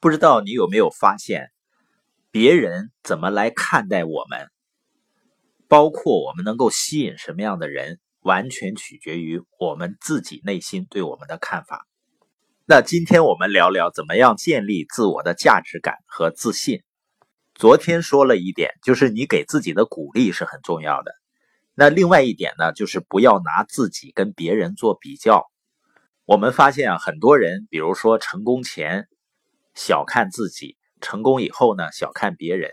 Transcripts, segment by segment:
不知道你有没有发现，别人怎么来看待我们，包括我们能够吸引什么样的人，完全取决于我们自己内心对我们的看法。那今天我们聊聊怎么样建立自我的价值感和自信。昨天说了一点，就是你给自己的鼓励是很重要的。那另外一点呢，就是不要拿自己跟别人做比较。我们发现啊，很多人，比如说成功前。小看自己，成功以后呢，小看别人，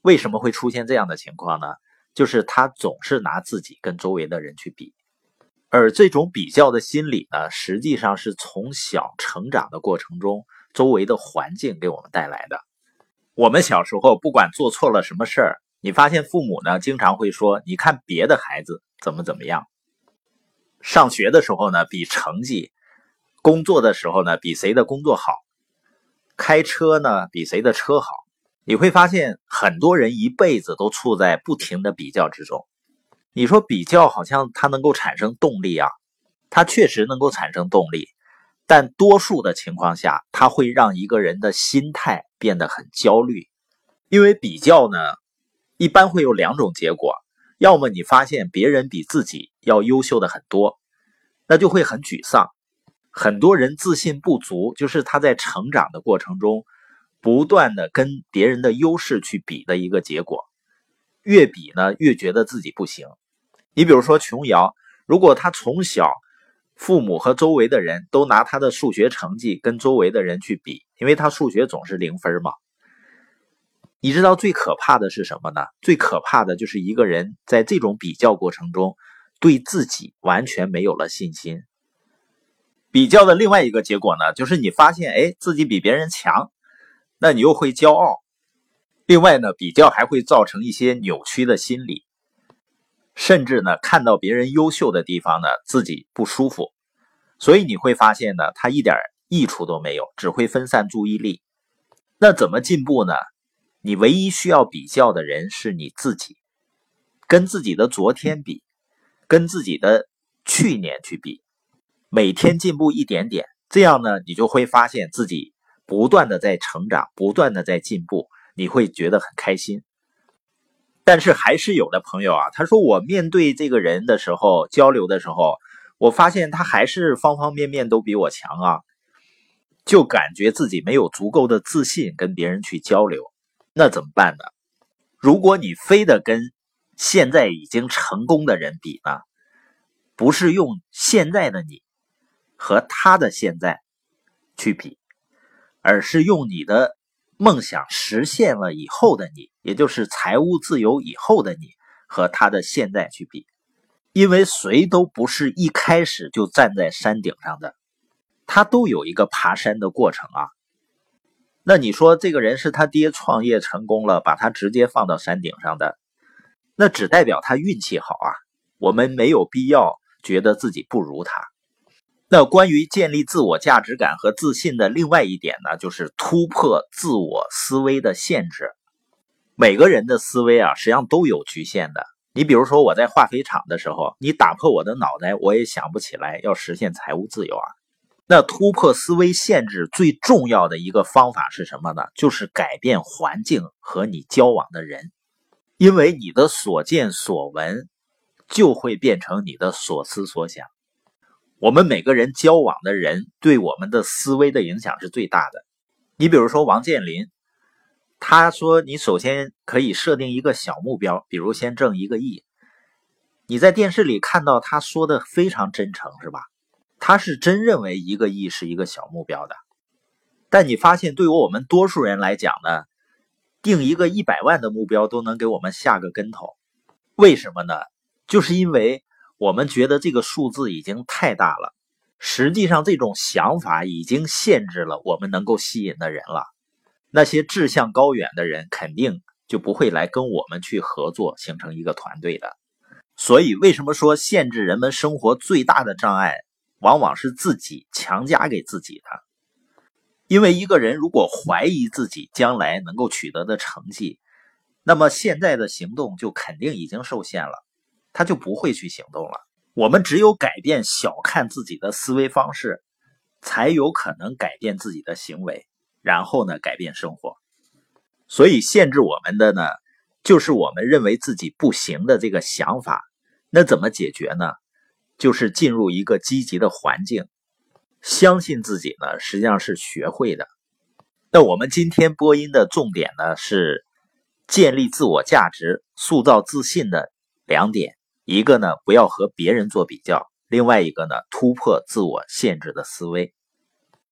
为什么会出现这样的情况呢？就是他总是拿自己跟周围的人去比，而这种比较的心理呢，实际上是从小成长的过程中，周围的环境给我们带来的。我们小时候不管做错了什么事儿，你发现父母呢经常会说：“你看别的孩子怎么怎么样。”上学的时候呢，比成绩；工作的时候呢，比谁的工作好。开车呢比谁的车好，你会发现很多人一辈子都处在不停的比较之中。你说比较好像它能够产生动力啊，它确实能够产生动力，但多数的情况下，它会让一个人的心态变得很焦虑。因为比较呢，一般会有两种结果：要么你发现别人比自己要优秀的很多，那就会很沮丧。很多人自信不足，就是他在成长的过程中，不断的跟别人的优势去比的一个结果。越比呢，越觉得自己不行。你比如说琼瑶，如果他从小父母和周围的人都拿他的数学成绩跟周围的人去比，因为他数学总是零分嘛。你知道最可怕的是什么呢？最可怕的就是一个人在这种比较过程中，对自己完全没有了信心。比较的另外一个结果呢，就是你发现，哎，自己比别人强，那你又会骄傲。另外呢，比较还会造成一些扭曲的心理，甚至呢，看到别人优秀的地方呢，自己不舒服。所以你会发现呢，它一点益处都没有，只会分散注意力。那怎么进步呢？你唯一需要比较的人是你自己，跟自己的昨天比，跟自己的去年去比。每天进步一点点，这样呢，你就会发现自己不断的在成长，不断的在进步，你会觉得很开心。但是还是有的朋友啊，他说我面对这个人的时候，交流的时候，我发现他还是方方面面都比我强啊，就感觉自己没有足够的自信跟别人去交流，那怎么办呢？如果你非得跟现在已经成功的人比呢，不是用现在的你。和他的现在去比，而是用你的梦想实现了以后的你，也就是财务自由以后的你和他的现在去比，因为谁都不是一开始就站在山顶上的，他都有一个爬山的过程啊。那你说这个人是他爹创业成功了，把他直接放到山顶上的，那只代表他运气好啊。我们没有必要觉得自己不如他。那关于建立自我价值感和自信的另外一点呢，就是突破自我思维的限制。每个人的思维啊，实际上都有局限的。你比如说，我在化肥厂的时候，你打破我的脑袋，我也想不起来要实现财务自由啊。那突破思维限制最重要的一个方法是什么呢？就是改变环境和你交往的人，因为你的所见所闻就会变成你的所思所想。我们每个人交往的人对我们的思维的影响是最大的。你比如说王健林，他说你首先可以设定一个小目标，比如先挣一个亿。你在电视里看到他说的非常真诚，是吧？他是真认为一个亿是一个小目标的。但你发现，对于我们多数人来讲呢，定一个一百万的目标都能给我们下个跟头。为什么呢？就是因为。我们觉得这个数字已经太大了，实际上这种想法已经限制了我们能够吸引的人了。那些志向高远的人肯定就不会来跟我们去合作，形成一个团队的。所以，为什么说限制人们生活最大的障碍，往往是自己强加给自己的？因为一个人如果怀疑自己将来能够取得的成绩，那么现在的行动就肯定已经受限了。他就不会去行动了。我们只有改变小看自己的思维方式，才有可能改变自己的行为。然后呢改变生活。所以限制我们的呢，就是我们认为自己不行的这个想法。那怎么解决呢？就是进入一个积极的环境，相信自己呢，实际上是学会的。那我们今天播音的重点呢是建立自我价值、塑造自信的两点。一个呢，不要和别人做比较；另外一个呢，突破自我限制的思维。